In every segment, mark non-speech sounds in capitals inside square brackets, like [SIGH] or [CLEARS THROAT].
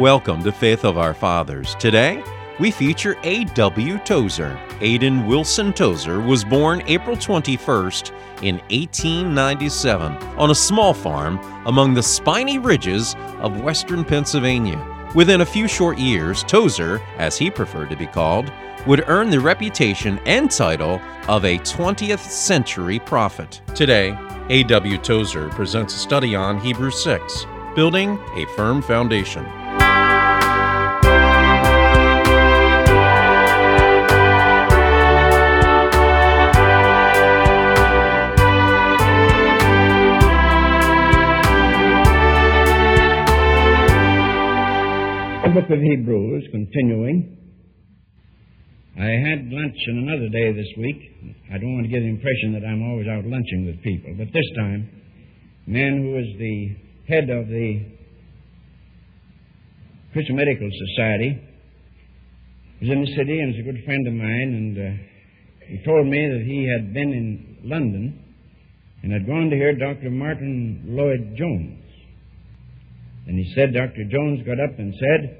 Welcome to Faith of Our Fathers. Today, we feature A.W. Tozer. Aiden Wilson Tozer was born April 21st in 1897 on a small farm among the spiny ridges of western Pennsylvania. Within a few short years, Tozer, as he preferred to be called, would earn the reputation and title of a 20th century prophet. Today, A.W. Tozer presents a study on Hebrews 6, building a firm foundation. The book of Hebrews, continuing. I had lunch on another day this week. I don't want to give the impression that I'm always out lunching with people, but this time, a man who was the head of the Christian Medical Society was in the city and is a good friend of mine, and uh, he told me that he had been in London and had gone to hear Dr. Martyn Lloyd Jones. And he said, Dr. Jones got up and said,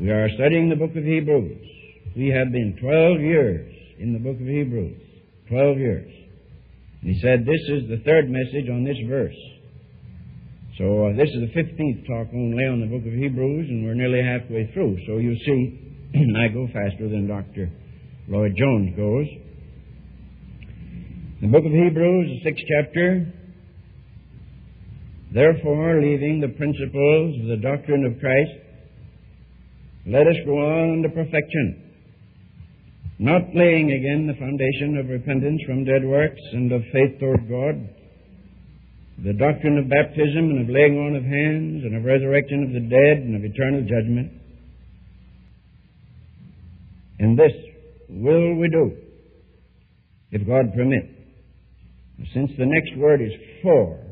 We are studying the book of Hebrews. We have been 12 years in the book of Hebrews. 12 years. And he said, This is the third message on this verse. So uh, this is the 15th talk only on the book of Hebrews, and we're nearly halfway through. So you see, [CLEARS THROAT] I go faster than Dr. Lloyd Jones goes. The book of Hebrews, the sixth chapter, Therefore, leaving the principles of the doctrine of Christ, let us go on to perfection, not laying again the foundation of repentance from dead works and of faith toward God, the doctrine of baptism and of laying on of hands and of resurrection of the dead and of eternal judgment. And this will we do, if God permit. Since the next word is for,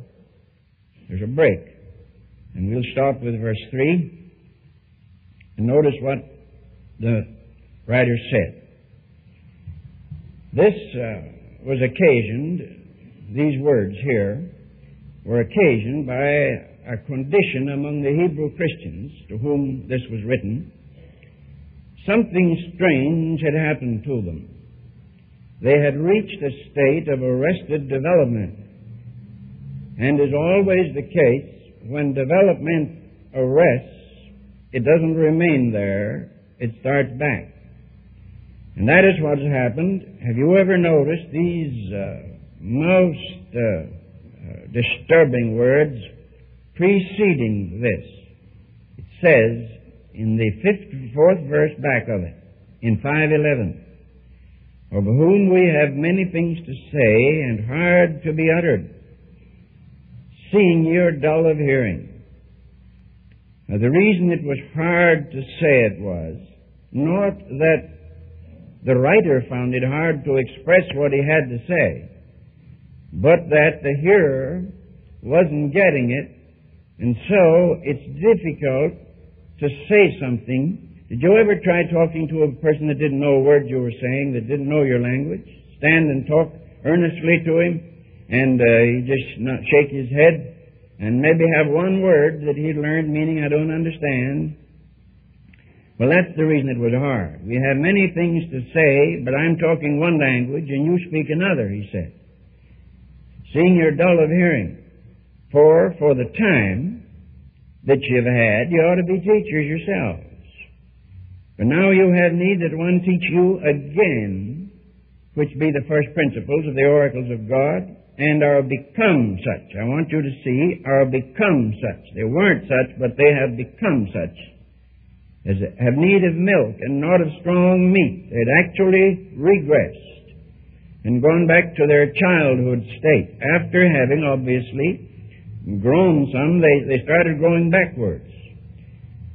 there's a break. And we'll start with verse 3. And notice what the writer said. This uh, was occasioned, these words here were occasioned by a condition among the Hebrew Christians to whom this was written. Something strange had happened to them. They had reached a state of arrested development. And is always the case, when development arrests, it doesn't remain there, it starts back. And that is what has happened. Have you ever noticed these uh, most uh, uh, disturbing words preceding this? It says in the fifth, fourth verse back of it, in 511, of whom we have many things to say and hard to be uttered seeing you're dull of hearing. Now, the reason it was hard to say it was not that the writer found it hard to express what he had to say, but that the hearer wasn't getting it, and so it's difficult to say something. Did you ever try talking to a person that didn't know a word you were saying, that didn't know your language? Stand and talk earnestly to him? And uh, he just shake his head and maybe have one word that he'd learned meaning I don't understand. Well, that's the reason it was hard. We have many things to say, but I'm talking one language and you speak another, he said. Seeing you're dull of hearing. For, for the time that you've had, you ought to be teachers yourselves. But now you have need that one teach you again, which be the first principles of the oracles of God, and are become such. I want you to see, are become such. They weren't such, but they have become such. As have need of milk and not of strong meat. They'd actually regressed and gone back to their childhood state. After having, obviously, grown some, they, they started growing backwards.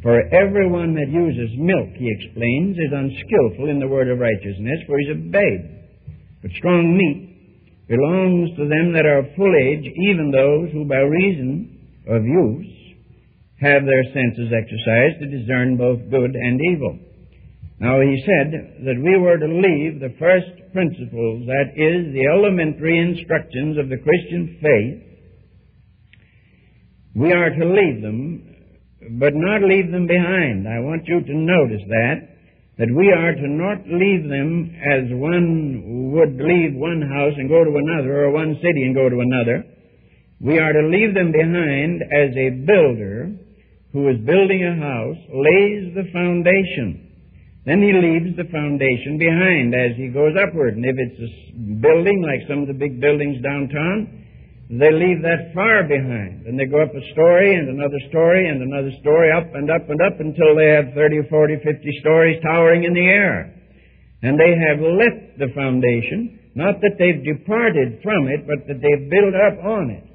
For everyone that uses milk, he explains, is unskillful in the word of righteousness, for he's a babe. But strong meat belongs to them that are full age, even those who by reason of use have their senses exercised to discern both good and evil. Now he said that we were to leave the first principles, that is, the elementary instructions of the Christian faith, we are to leave them but not leave them behind. I want you to notice that, that we are to not leave them as one would leave one house and go to another, or one city and go to another. We are to leave them behind as a builder who is building a house lays the foundation. Then he leaves the foundation behind as he goes upward. And if it's a building like some of the big buildings downtown, they leave that far behind. And they go up a story and another story and another story, up and up and up until they have 30 40, 50 stories towering in the air. And they have left the foundation, not that they've departed from it, but that they've built up on it.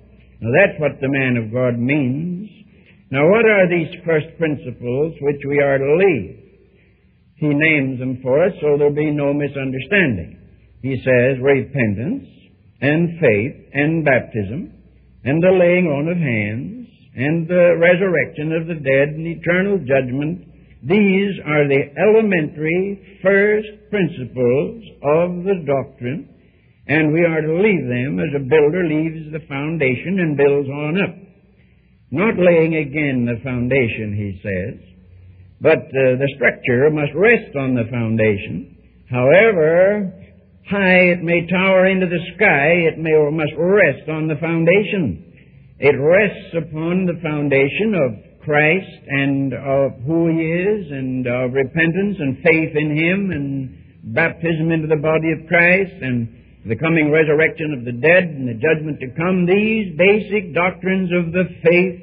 Now that's what the man of God means. Now what are these first principles which we are to leave? He names them for us so there'll be no misunderstanding. He says repentance and faith and baptism and the laying on of hands and the resurrection of the dead and eternal judgment. These are the elementary first principles of the doctrine, and we are to leave them as a builder leaves the foundation and builds on up. Not laying again the foundation, he says, but uh, the structure must rest on the foundation. However high it may tower into the sky, it may or must rest on the foundation. It rests upon the foundation of Christ and of who He is and of repentance and faith in Him and baptism into the body of Christ and the coming resurrection of the dead and the judgment to come. These basic doctrines of the faith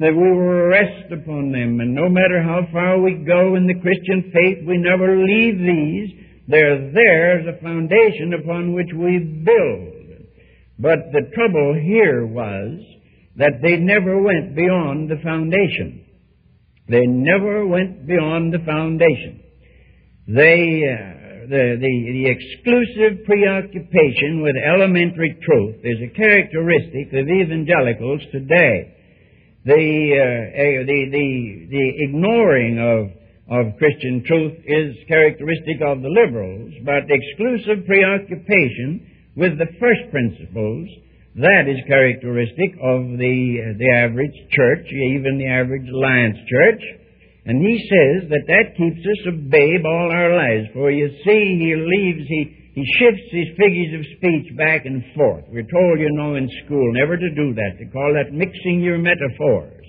that we will rest upon them. And no matter how far we go in the Christian faith, we never leave these. They're there as a foundation upon which we build. But the trouble here was that they never went beyond the foundation. They never went beyond the foundation. They, uh, the, the, the exclusive preoccupation with elementary truth is a characteristic of evangelicals today the, uh, the, the, the ignoring of, of Christian truth is characteristic of the liberals, but exclusive preoccupation with the first principles, that is characteristic of the, uh, the average church, even the average Alliance church. And he says that that keeps us a babe all our lives. For you see, he leaves, he, he shifts his figures of speech back and forth. We're told, you know, in school never to do that, to call that mixing your metaphors.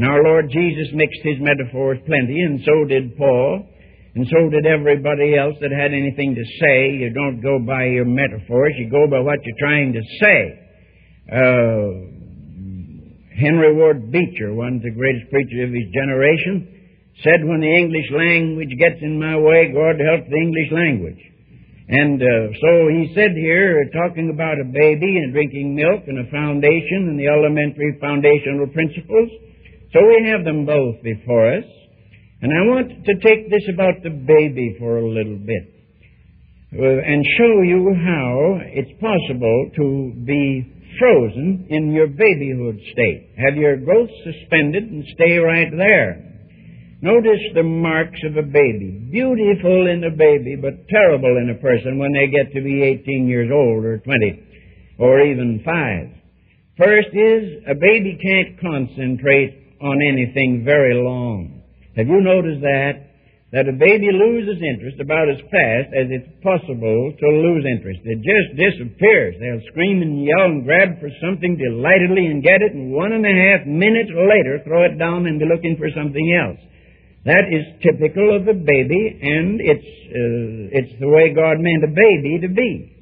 And our Lord Jesus mixed his metaphors plenty, and so did Paul, and so did everybody else that had anything to say. You don't go by your metaphors, you go by what you're trying to say. Uh, Henry Ward Beecher, one of the greatest preachers of his generation, said, When the English language gets in my way, God help the English language. And uh, so he said here, talking about a baby and drinking milk and a foundation and the elementary foundational principles. So we have them both before us. And I want to take this about the baby for a little bit uh, and show you how it's possible to be frozen in your babyhood state. Have your growth suspended and stay right there. Notice the marks of a baby. Beautiful in a baby, but terrible in a person when they get to be 18 years old or 20 or even 5. First is a baby can't concentrate on anything very long. Have you noticed that? That a baby loses interest about as fast as it's possible to lose interest. It just disappears. They'll scream and yell and grab for something delightedly and get it, and one and a half minutes later throw it down and be looking for something else. That is typical of the baby, and it's, uh, it's the way God meant a baby to be.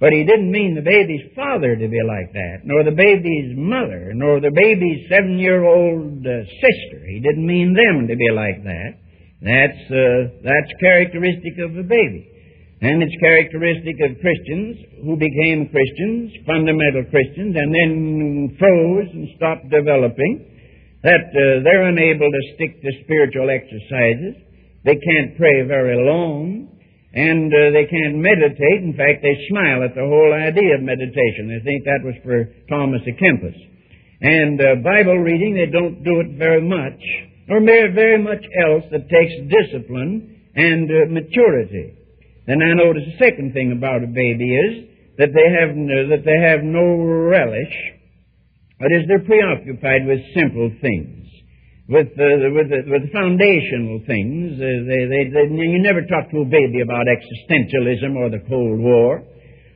But He didn't mean the baby's father to be like that, nor the baby's mother, nor the baby's seven year old uh, sister. He didn't mean them to be like that. That's, uh, that's characteristic of the baby. And it's characteristic of Christians who became Christians, fundamental Christians, and then froze and stopped developing that uh, they're unable to stick to spiritual exercises. They can't pray very long, and uh, they can't meditate. In fact, they smile at the whole idea of meditation. They think that was for Thomas à Kempis. And uh, Bible reading, they don't do it very much, or very much else that takes discipline and uh, maturity. Then I notice the second thing about a baby is that they have no, that they have no relish that is, they're preoccupied with simple things. With the, with the, with the foundational things. Uh, they, they, they, you never talk to a baby about existentialism or the Cold War.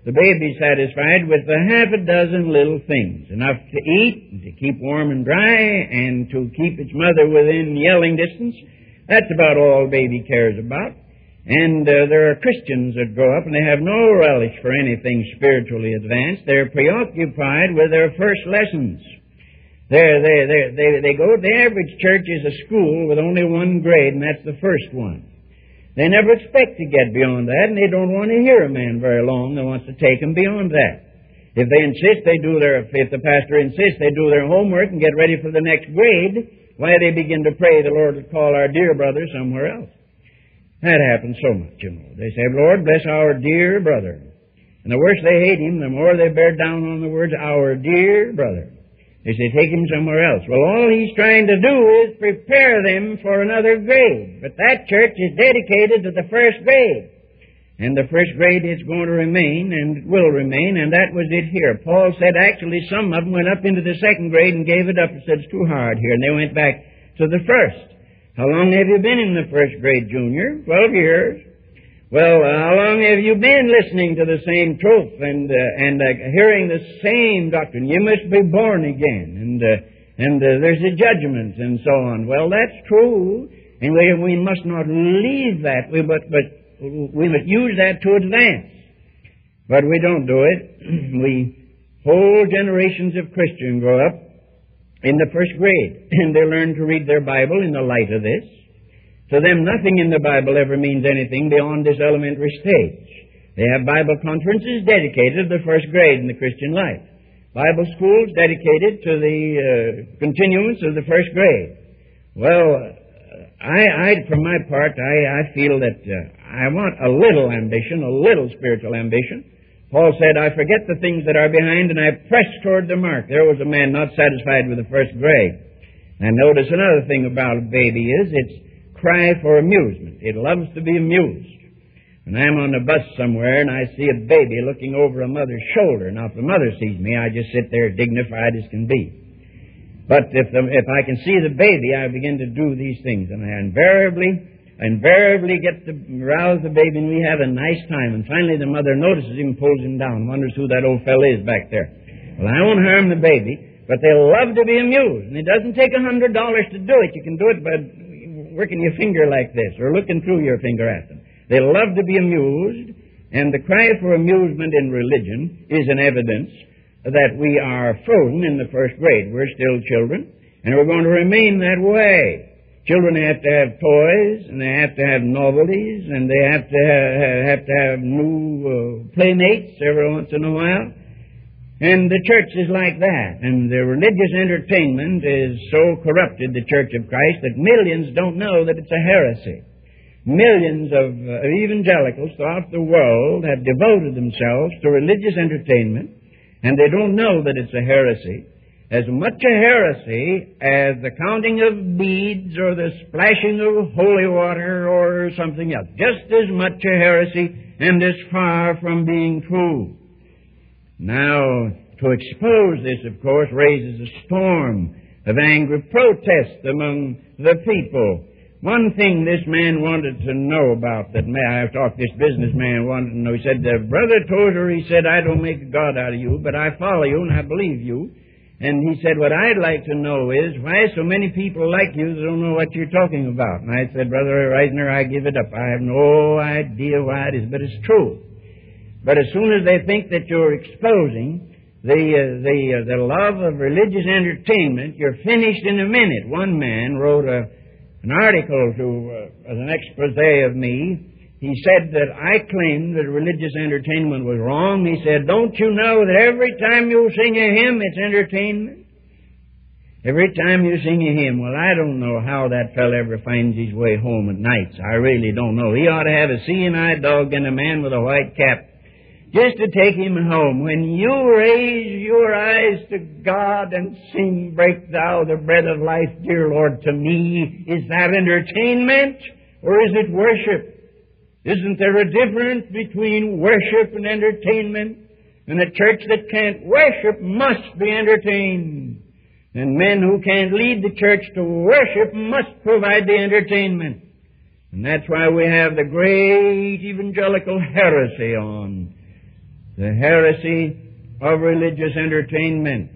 The baby's satisfied with a half a dozen little things, enough to eat, to keep warm and dry, and to keep its mother within yelling distance. That's about all baby cares about. And uh, there are Christians that grow up and they have no relish for anything spiritually advanced. They're preoccupied with their first lessons. They're, they they they they go, the average church is a school with only one grade, and that's the first one. They never expect to get beyond that, and they don't want to hear a man very long that wants to take them beyond that. If they insist they do their, if the pastor insists they do their homework and get ready for the next grade, why they begin to pray the Lord would call our dear brother somewhere else. That happens so much, you know. They say, Lord, bless our dear brother. And the worse they hate him, the more they bear down on the words, our dear brother. They say, take him somewhere else. Well, all he's trying to do is prepare them for another grade. But that church is dedicated to the first grade. And the first grade is going to remain and will remain, and that was it here. Paul said actually some of them went up into the second grade and gave it up and said it's too hard here, and they went back to the first. How long have you been in the first grade, Junior? Twelve years. Well, uh, how long have you been listening to the same truth and uh, and uh, hearing the same doctrine? You must be born again, and uh, and uh, there's a judgment and so on. Well, that's true, and we we must not leave that. We but but we must use that to advance. But we don't do it. [CLEARS THROAT] we whole generations of Christians grow up in the first grade, and they learn to read their Bible in the light of this. To them, nothing in the Bible ever means anything beyond this elementary stage. They have Bible conferences dedicated to the first grade in the Christian life. Bible schools dedicated to the uh, continuance of the first grade. Well, I, I for my part, I, I feel that uh, I want a little ambition, a little spiritual ambition. Paul said, I forget the things that are behind and I press toward the mark. There was a man not satisfied with the first grade. And notice another thing about a baby is it's cry for amusement. It loves to be amused. When I'm on a bus somewhere and I see a baby looking over a mother's shoulder, now if the mother sees me, I just sit there dignified as can be. But if, the, if I can see the baby, I begin to do these things, and I invariably, invariably get to rouse the baby, and we have a nice time. And finally, the mother notices him, pulls him down, wonders who that old fellow is back there. Well, I won't harm the baby, but they love to be amused, and it doesn't take a hundred dollars to do it. You can do it by working your finger like this or looking through your finger at them. They love to be amused, and the cry for amusement in religion is an evidence that we are frozen in the first grade. We're still children, and we're going to remain that way. Children have to have toys, and they have to have novelties, and they have to have, have to have new uh, playmates every once in a while. And the church is like that. And the religious entertainment is so corrupted, the Church of Christ, that millions don't know that it's a heresy. Millions of uh, evangelicals throughout the world have devoted themselves to religious entertainment, and they don't know that it's a heresy. As much a heresy as the counting of beads or the splashing of holy water or something else. Just as much a heresy and as far from being true. Now, to expose this, of course, raises a storm of angry protest among the people. One thing this man wanted to know about that may I have talked this businessman wanted to know. He said, Brother Tozer, he said, I don't make a God out of you, but I follow you and I believe you. And he said, what I'd like to know is why so many people like you don't know what you're talking about. And I said, Brother Reisner, I give it up. I have no idea why it is, but it's true. But as soon as they think that you're exposing the, uh, the, uh, the love of religious entertainment, you're finished in a minute. One man wrote a, an article to, uh, as an expose of me. He said that I claimed that religious entertainment was wrong. He said, Don't you know that every time you sing a hymn, it's entertainment? Every time you sing a hymn, well, I don't know how that fellow ever finds his way home at nights. I really don't know. He ought to have a seeing eye dog and a man with a white cap just to take him home. When you raise your eyes to God and sing, Break thou the bread of life, dear Lord, to me, is that entertainment or is it worship? Isn't there a difference between worship and entertainment? And a church that can't worship must be entertained. And men who can't lead the church to worship must provide the entertainment. And that's why we have the great evangelical heresy on. The heresy of religious entertainment.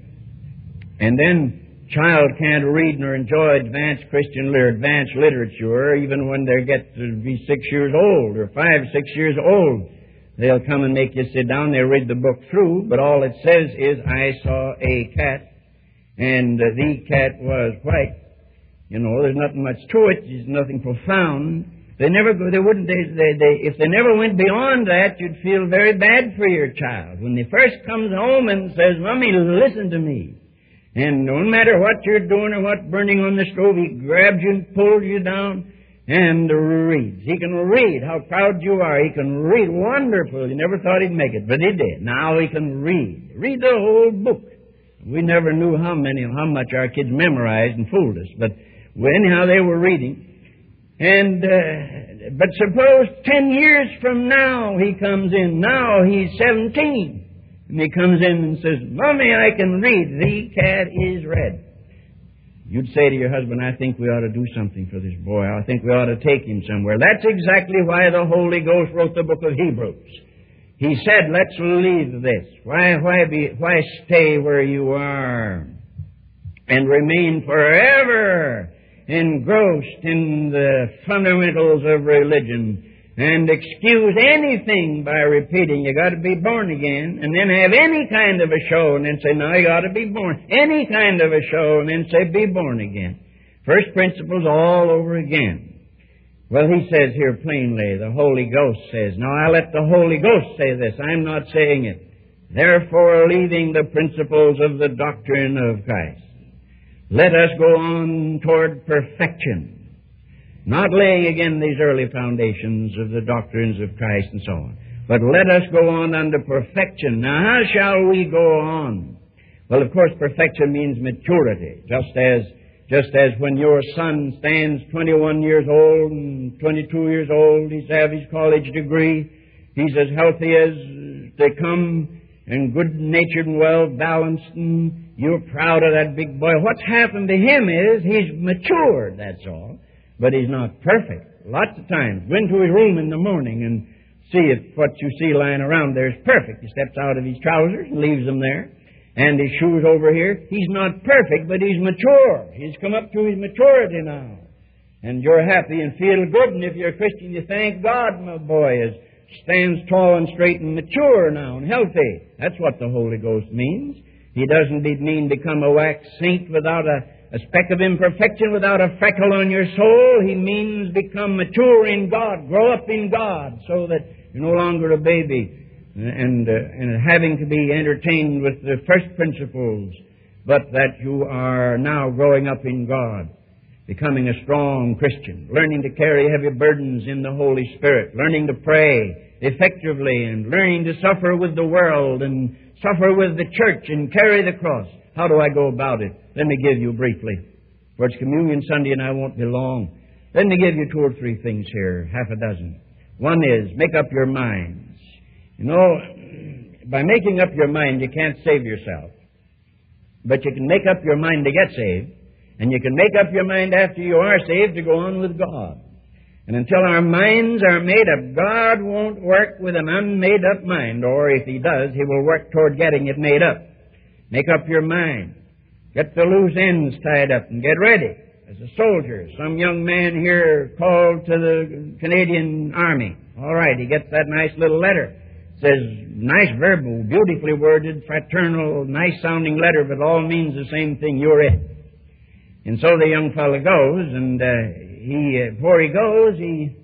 And then child can't read nor enjoy advanced Christian or advanced literature even when they get to be six years old or five, six years old. They'll come and make you sit down. They'll read the book through, but all it says is, I saw a cat, and uh, the cat was white. You know, there's nothing much to it. There's nothing profound. They never they wouldn't, they, they, they, if they never went beyond that, you'd feel very bad for your child. When he first comes home and says, Mommy, listen to me. And no matter what you're doing or what's burning on the stove, he grabs you and pulls you down and reads. He can read. How proud you are. He can read. Wonderful. You never thought he'd make it, but he did. Now he can read. Read the whole book. We never knew how many, how much our kids memorized and fooled us, but anyhow they were reading. And, uh, but suppose ten years from now he comes in. Now he's 17. And he comes in and says, Mommy, I can read. The cat is red. You'd say to your husband, I think we ought to do something for this boy. I think we ought to take him somewhere. That's exactly why the Holy Ghost wrote the book of Hebrews. He said, let's leave this. Why, why, be, why stay where you are and remain forever engrossed in the fundamentals of religion and excuse anything by repeating you got to be born again and then have any kind of a show and then say no you got to be born any kind of a show and then say be born again. First principles all over again. Well he says here plainly the holy ghost says now i let the holy ghost say this i'm not saying it. Therefore leaving the principles of the doctrine of christ let us go on toward perfection not laying again these early foundations of the doctrines of Christ and so on. But let us go on unto perfection. Now, how shall we go on? Well, of course, perfection means maturity, just as just as when your son stands 21 years old and 22 years old, he's have his college degree, he's as healthy as they come, and good-natured and well-balanced, and you're proud of that big boy. What's happened to him is he's matured, that's all but he's not perfect. Lots of times. Go into his room in the morning and see if what you see lying around there is perfect. He steps out of his trousers and leaves them there. And his shoes over here. He's not perfect, but he's mature. He's come up to his maturity now. And you're happy and feel good. And if you're a Christian, you thank God, my boy, is stands tall and straight and mature now and healthy. That's what the Holy Ghost means. He doesn't mean become a wax saint without a a speck of imperfection without a freckle on your soul. He means become mature in God, grow up in God, so that you're no longer a baby and, uh, and having to be entertained with the first principles, but that you are now growing up in God, becoming a strong Christian, learning to carry heavy burdens in the Holy Spirit, learning to pray effectively, and learning to suffer with the world and suffer with the church and carry the cross. How do I go about it? Let me give you briefly. For it's Communion Sunday and I won't be long. Let me give you two or three things here, half a dozen. One is make up your minds. You know, by making up your mind, you can't save yourself. But you can make up your mind to get saved. And you can make up your mind after you are saved to go on with God. And until our minds are made up, God won't work with an unmade up mind. Or if He does, He will work toward getting it made up. Make up your mind. Get the loose ends tied up and get ready as a soldier. Some young man here called to the Canadian Army. All right, he gets that nice little letter. It says, nice verbal, beautifully worded, fraternal, nice sounding letter, but all means the same thing. You're it. And so the young fellow goes, and uh, he, uh, before he goes, he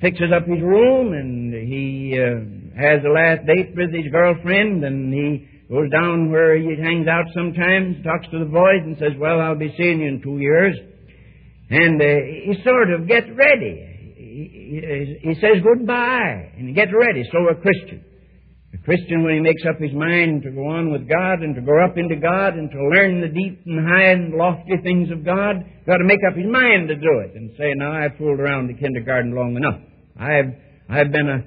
fixes up his room, and he uh, has a last date with his girlfriend, and he goes down where he hangs out sometimes, talks to the boys, and says, Well, I'll be seeing you in two years. And uh, he sort of gets ready. He, he, he says goodbye and gets ready. So a Christian. A Christian, when he makes up his mind to go on with God and to grow up into God and to learn the deep and high and lofty things of God, got to make up his mind to do it and say, "Now I've fooled around the kindergarten long enough. I've I've been a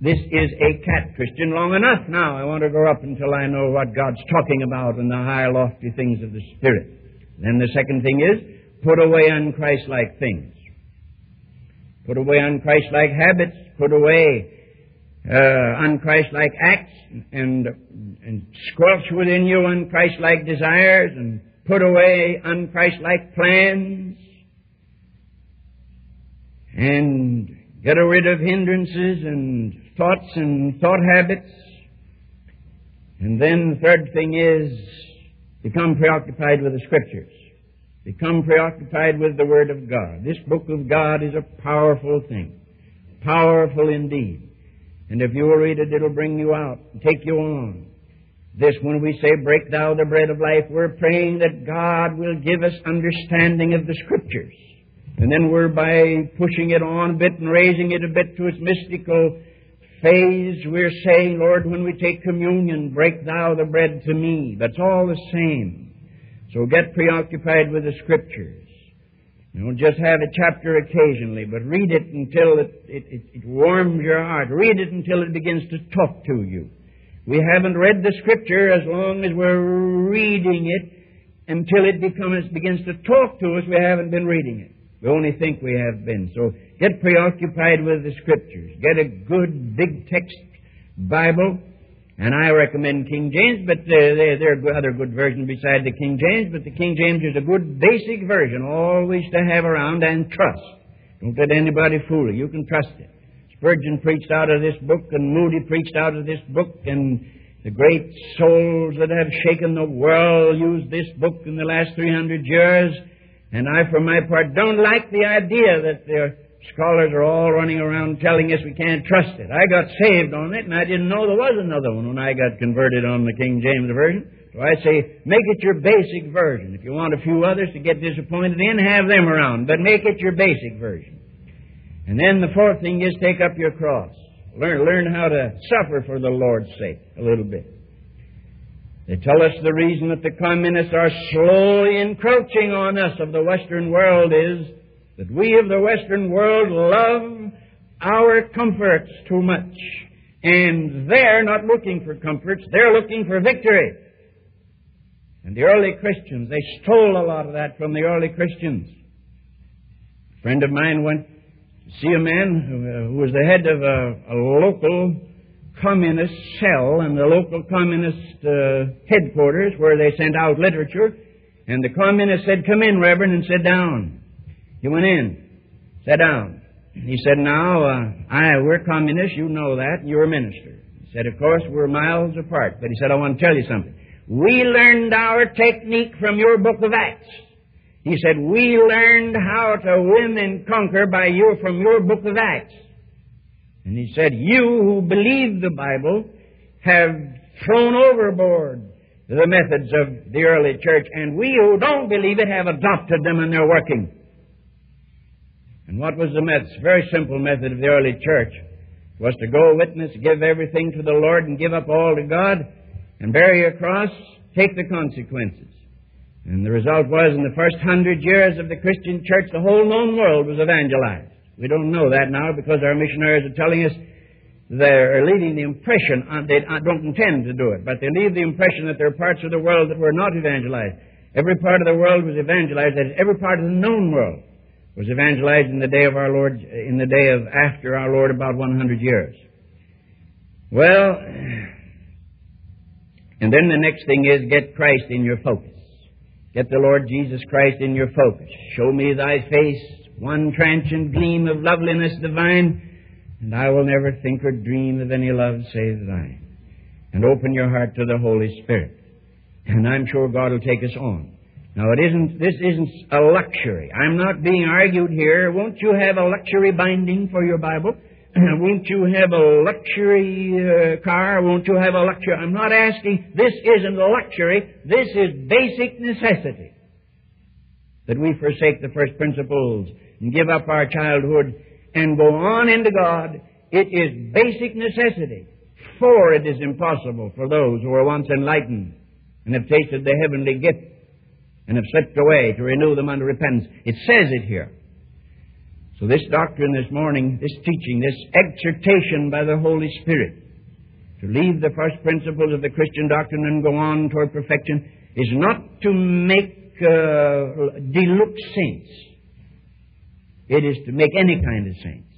this is a cat Christian long enough now. I want to grow up until I know what God's talking about and the high, lofty things of the Spirit. Then the second thing is, put away unchristlike things. Put away unchristlike habits, put away uh, unchristlike acts, and, and squelch within you unchristlike desires, and put away unchristlike plans, and get rid of hindrances and thoughts and thought habits. And then the third thing is become preoccupied with the Scriptures. Become preoccupied with the Word of God. This book of God is a powerful thing. Powerful indeed. And if you will read it, it'll bring you out and take you on. This, when we say, break thou the bread of life, we're praying that God will give us understanding of the Scriptures. And then we're by pushing it on a bit and raising it a bit to its mystical phase, we're saying, Lord, when we take communion, break thou the bread to me. That's all the same. So get preoccupied with the Scriptures. Don't just have a chapter occasionally, but read it until it, it, it, it warms your heart. Read it until it begins to talk to you. We haven't read the Scripture as long as we're reading it until it becomes, begins to talk to us. We haven't been reading it. We only think we have been. So get preoccupied with the Scriptures. Get a good, big text Bible and I recommend King James, but there, there are other good versions beside the King James, but the King James is a good basic version, always to have around and trust. Don't let anybody fool you. You can trust it. Spurgeon preached out of this book, and Moody preached out of this book, and the great souls that have shaken the world used this book in the last 300 years. And I, for my part, don't like the idea that they're Scholars are all running around telling us we can't trust it. I got saved on it, and I didn't know there was another one when I got converted on the King James Version. So I say, make it your basic version. If you want a few others to get disappointed in, have them around, but make it your basic version. And then the fourth thing is take up your cross. Learn, learn how to suffer for the Lord's sake a little bit. They tell us the reason that the communists are slowly encroaching on us of the Western world is that we of the Western world love our comforts too much. And they're not looking for comforts, they're looking for victory. And the early Christians, they stole a lot of that from the early Christians. A friend of mine went to see a man who, uh, was the head of a, a, local communist cell in the local communist uh, headquarters where they sent out literature. And the communist said, Come in, Reverend, and sit down. He went in, sat down. He said, Now, uh, I, we're communists, you know that, you're a minister. He said, Of course, we're miles apart. But he said, I want to tell you something. We learned our technique from your book of Acts. He said, We learned how to win and conquer by you from your book of Acts. And he said, You who believe the Bible have thrown overboard the methods of the early church, and we who don't believe it have adopted them and they're working. And what was the method? Very simple method of the early church. It was to go witness, give everything to the Lord, and give up all to God, and bear your cross, take the consequences. And the result was, in the first hundred years of the Christian church, the whole known world was evangelized. We don't know that now because our missionaries are telling us they're leaving the impression, uh, they uh, don't intend to do it, but they leave the impression that there are parts of the world that were not evangelized. Every part of the world was evangelized, that is, every part of the known world was evangelized in the day of our Lord, in the day of after our Lord about 100 years. Well, and then the next thing is get Christ in your focus. Get the Lord Jesus Christ in your focus. Show me thy face, one transient gleam of loveliness divine, and I will never think or dream of any love save thine. And open your heart to the Holy Spirit. And I'm sure God will take us on. Now, it isn't, this isn't a luxury. I'm not being argued here. Won't you have a luxury binding for your Bible? [CLEARS THROAT] Won't you have a luxury uh, car? Won't you have a luxury? I'm not asking. This isn't a luxury. This is basic necessity. That we forsake the first principles and give up our childhood and go on into God. It is basic necessity. For it is impossible for those who are once enlightened and have tasted the heavenly gift and have slipped away to renew them unto repentance. It says it here. So this doctrine this morning, this teaching, this exhortation by the Holy Spirit to leave the first principles of the Christian doctrine and go on toward perfection is not to make uh, deluxe saints. It is to make any kind of saints.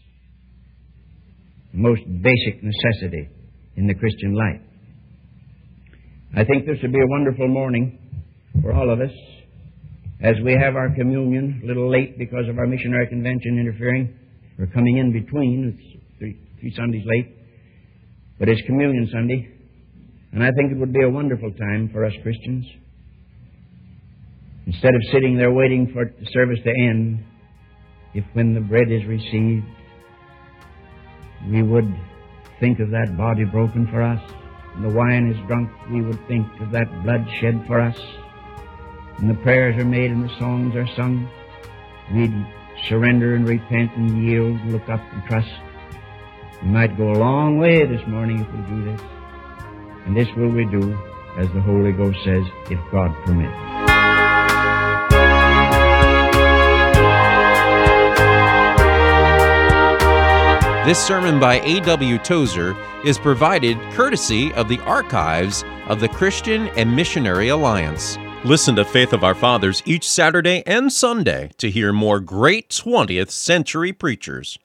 The most basic necessity in the Christian life. I think this would be a wonderful morning for all of us as we have our communion, a little late because of our missionary convention interfering. We're coming in between. It's three, three Sundays late. But it's Communion Sunday. And I think it would be a wonderful time for us Christians. Instead of sitting there waiting for the service to end, if when the bread is received, we would think of that body broken for us, and the wine is drunk, we would think of that blood shed for us, and the prayers are made and the songs are sung, we'd surrender and repent and yield, look up and trust. We might go a long way this morning if we do this. And this will we do, as the Holy Ghost says, if God permits. This sermon by A.W. Tozer is provided courtesy of the archives of the Christian and Missionary Alliance. Listen to Faith of Our Fathers each Saturday and Sunday to hear more great 20th century preachers.